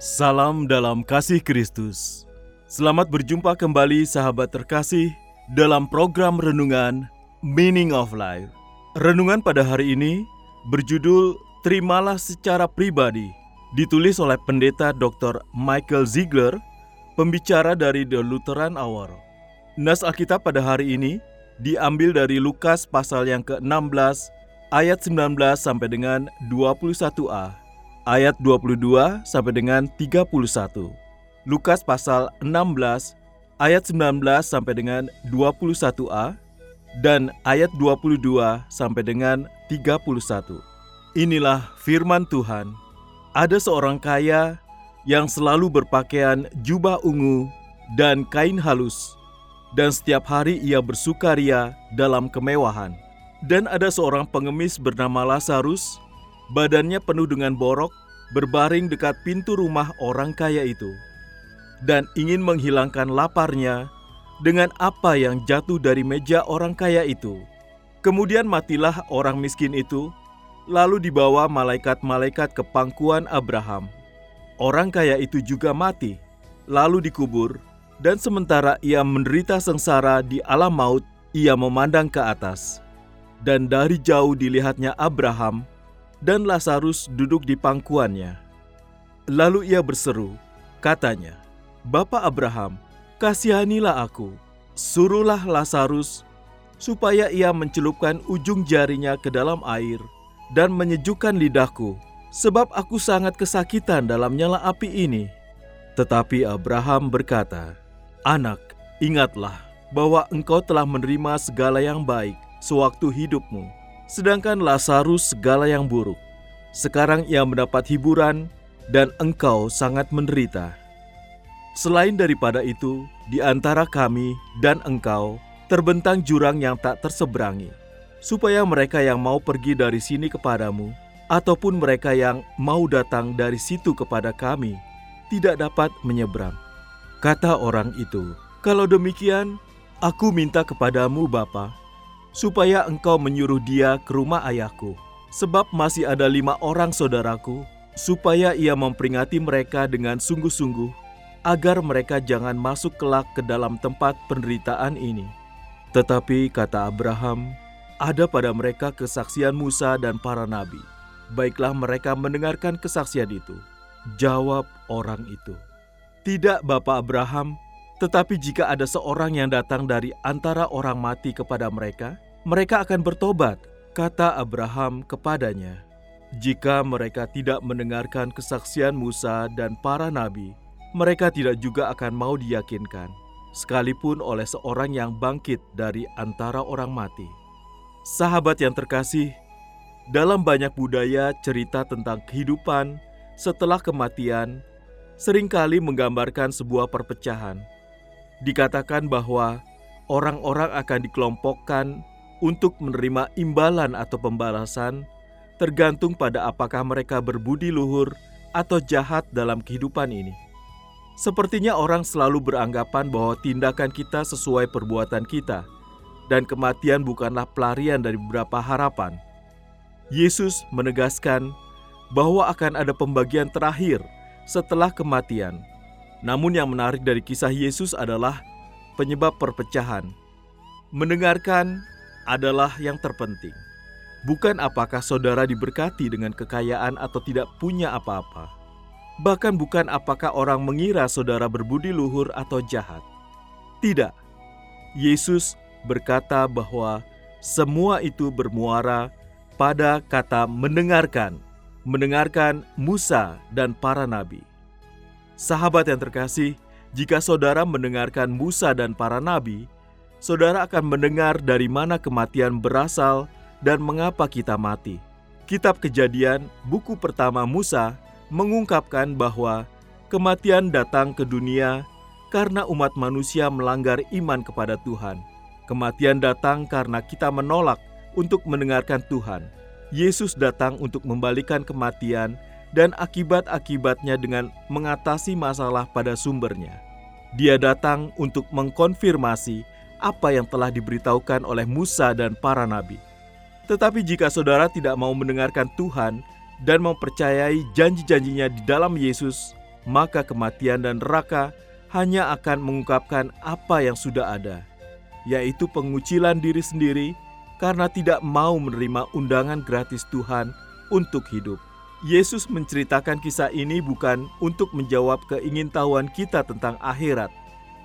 Salam dalam kasih Kristus. Selamat berjumpa kembali sahabat terkasih dalam program renungan Meaning of Life. Renungan pada hari ini berjudul Terimalah secara pribadi, ditulis oleh pendeta Dr. Michael Ziegler, pembicara dari The Lutheran Hour. Nas Alkitab pada hari ini diambil dari Lukas pasal yang ke-16 ayat 19 sampai dengan 21a ayat 22 sampai dengan 31. Lukas pasal 16 ayat 19 sampai dengan 21a dan ayat 22 sampai dengan 31. Inilah firman Tuhan. Ada seorang kaya yang selalu berpakaian jubah ungu dan kain halus dan setiap hari ia bersukaria dalam kemewahan. Dan ada seorang pengemis bernama Lazarus badannya penuh dengan borok, berbaring dekat pintu rumah orang kaya itu, dan ingin menghilangkan laparnya dengan apa yang jatuh dari meja orang kaya itu. Kemudian matilah orang miskin itu, lalu dibawa malaikat-malaikat ke pangkuan Abraham. Orang kaya itu juga mati, lalu dikubur, dan sementara ia menderita sengsara di alam maut, ia memandang ke atas. Dan dari jauh dilihatnya Abraham dan Lazarus duduk di pangkuannya. Lalu ia berseru, katanya, Bapak Abraham, kasihanilah aku, suruhlah Lazarus supaya ia mencelupkan ujung jarinya ke dalam air dan menyejukkan lidahku, sebab aku sangat kesakitan dalam nyala api ini. Tetapi Abraham berkata, Anak, ingatlah bahwa engkau telah menerima segala yang baik sewaktu hidupmu, sedangkan Lazarus segala yang buruk. Sekarang ia mendapat hiburan dan engkau sangat menderita. Selain daripada itu, di antara kami dan engkau terbentang jurang yang tak terseberangi, supaya mereka yang mau pergi dari sini kepadamu, ataupun mereka yang mau datang dari situ kepada kami, tidak dapat menyeberang. Kata orang itu, "Kalau demikian, aku minta kepadamu, Bapa, supaya engkau menyuruh dia ke rumah ayahku, sebab masih ada lima orang saudaraku, supaya ia memperingati mereka dengan sungguh-sungguh, agar mereka jangan masuk kelak ke dalam tempat penderitaan ini. Tetapi kata Abraham, ada pada mereka kesaksian Musa dan para nabi. Baiklah mereka mendengarkan kesaksian itu. Jawab orang itu, "Tidak, Bapak Abraham, tetapi jika ada seorang yang datang dari antara orang mati kepada mereka, mereka akan bertobat." Kata Abraham kepadanya, "Jika mereka tidak mendengarkan kesaksian Musa dan para nabi, mereka tidak juga akan mau diyakinkan, sekalipun oleh seorang yang bangkit dari antara orang mati." Sahabat yang terkasih, dalam banyak budaya cerita tentang kehidupan setelah kematian sering kali menggambarkan sebuah perpecahan. Dikatakan bahwa orang-orang akan dikelompokkan untuk menerima imbalan atau pembalasan tergantung pada apakah mereka berbudi luhur atau jahat dalam kehidupan ini. Sepertinya orang selalu beranggapan bahwa tindakan kita sesuai perbuatan kita, dan kematian bukanlah pelarian dari beberapa harapan. Yesus menegaskan bahwa akan ada pembagian terakhir setelah kematian. Namun, yang menarik dari kisah Yesus adalah penyebab perpecahan. Mendengarkan adalah yang terpenting, bukan apakah saudara diberkati dengan kekayaan atau tidak punya apa-apa, bahkan bukan apakah orang mengira saudara berbudi luhur atau jahat. Tidak, Yesus berkata bahwa Semua itu bermuara pada kata mendengarkan, mendengarkan Musa dan para nabi. Sahabat yang terkasih, jika saudara mendengarkan Musa dan para nabi, saudara akan mendengar dari mana kematian berasal dan mengapa kita mati. Kitab Kejadian, buku pertama Musa, mengungkapkan bahwa kematian datang ke dunia karena umat manusia melanggar iman kepada Tuhan. Kematian datang karena kita menolak untuk mendengarkan Tuhan. Yesus datang untuk membalikan kematian dan akibat-akibatnya dengan mengatasi masalah pada sumbernya. Dia datang untuk mengkonfirmasi apa yang telah diberitahukan oleh Musa dan para nabi. Tetapi jika saudara tidak mau mendengarkan Tuhan dan mempercayai janji-janjinya di dalam Yesus, maka kematian dan neraka hanya akan mengungkapkan apa yang sudah ada yaitu pengucilan diri sendiri karena tidak mau menerima undangan gratis Tuhan untuk hidup. Yesus menceritakan kisah ini bukan untuk menjawab keingintahuan kita tentang akhirat.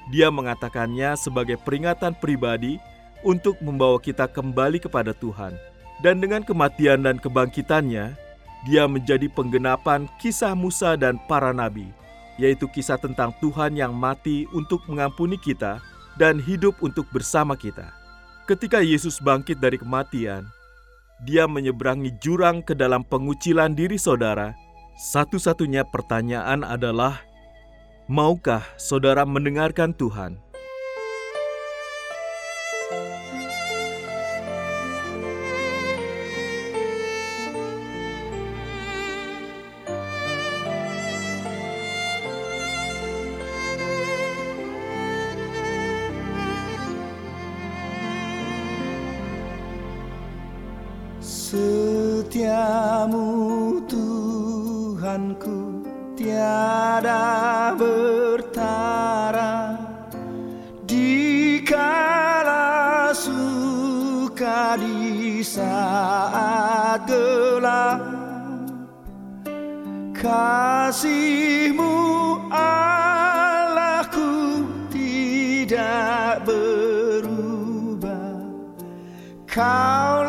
Dia mengatakannya sebagai peringatan pribadi untuk membawa kita kembali kepada Tuhan. Dan dengan kematian dan kebangkitannya, dia menjadi penggenapan kisah Musa dan para nabi, yaitu kisah tentang Tuhan yang mati untuk mengampuni kita dan hidup untuk bersama kita. Ketika Yesus bangkit dari kematian, dia menyeberangi jurang ke dalam pengucilan diri saudara. Satu-satunya pertanyaan adalah, maukah saudara mendengarkan Tuhan? Setiamu Tuhanku tiada bertara. Di kala suka di saat gelap kasihmu Allahku tidak berubah. Kaulah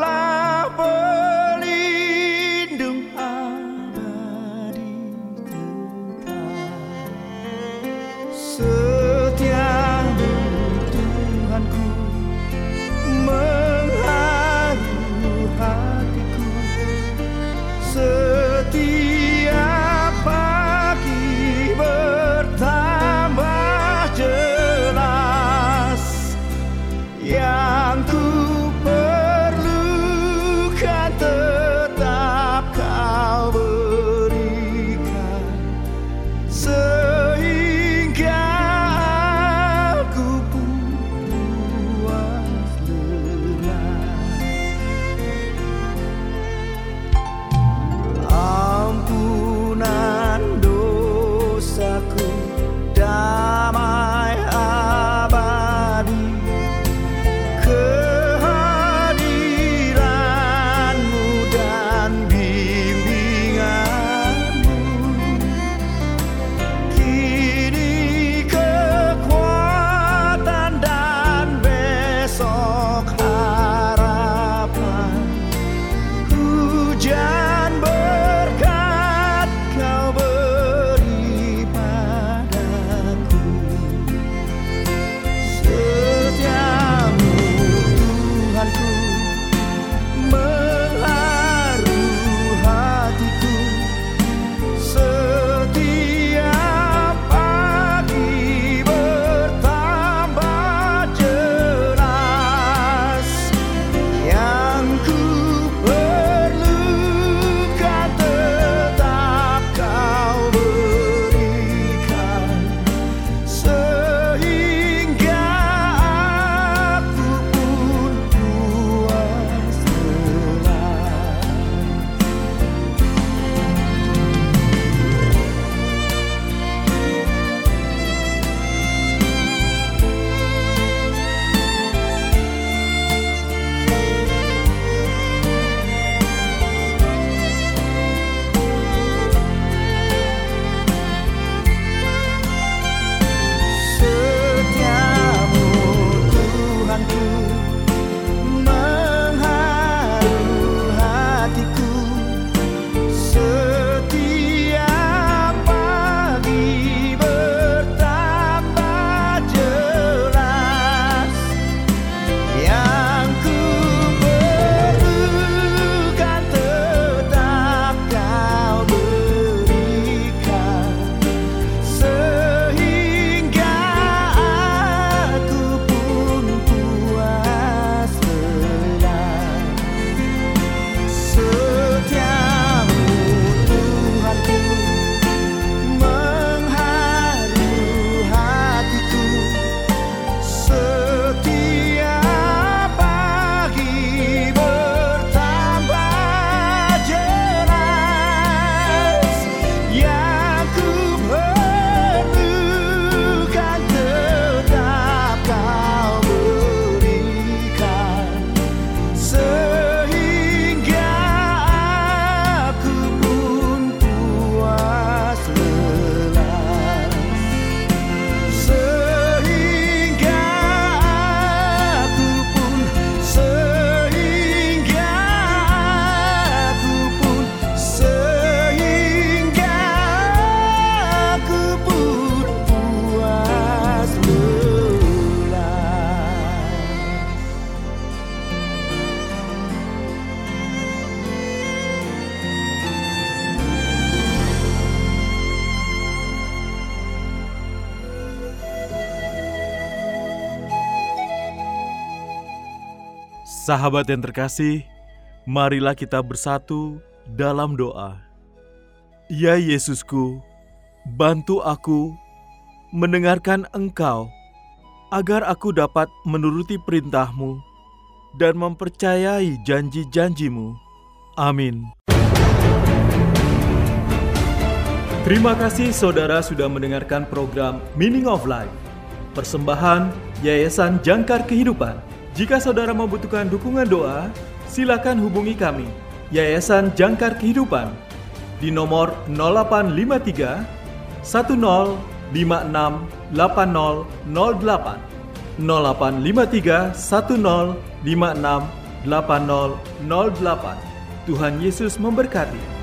Sahabat yang terkasih, marilah kita bersatu dalam doa. Ya Yesusku, bantu aku mendengarkan Engkau agar aku dapat menuruti perintahmu dan mempercayai janji-janjimu. Amin. Terima kasih saudara sudah mendengarkan program Meaning of Life. Persembahan Yayasan Jangkar Kehidupan. Jika saudara membutuhkan dukungan doa, silakan hubungi kami. Yayasan Jangkar Kehidupan di nomor 0853 1056 8008 0853 1056 8008 Tuhan Yesus memberkati.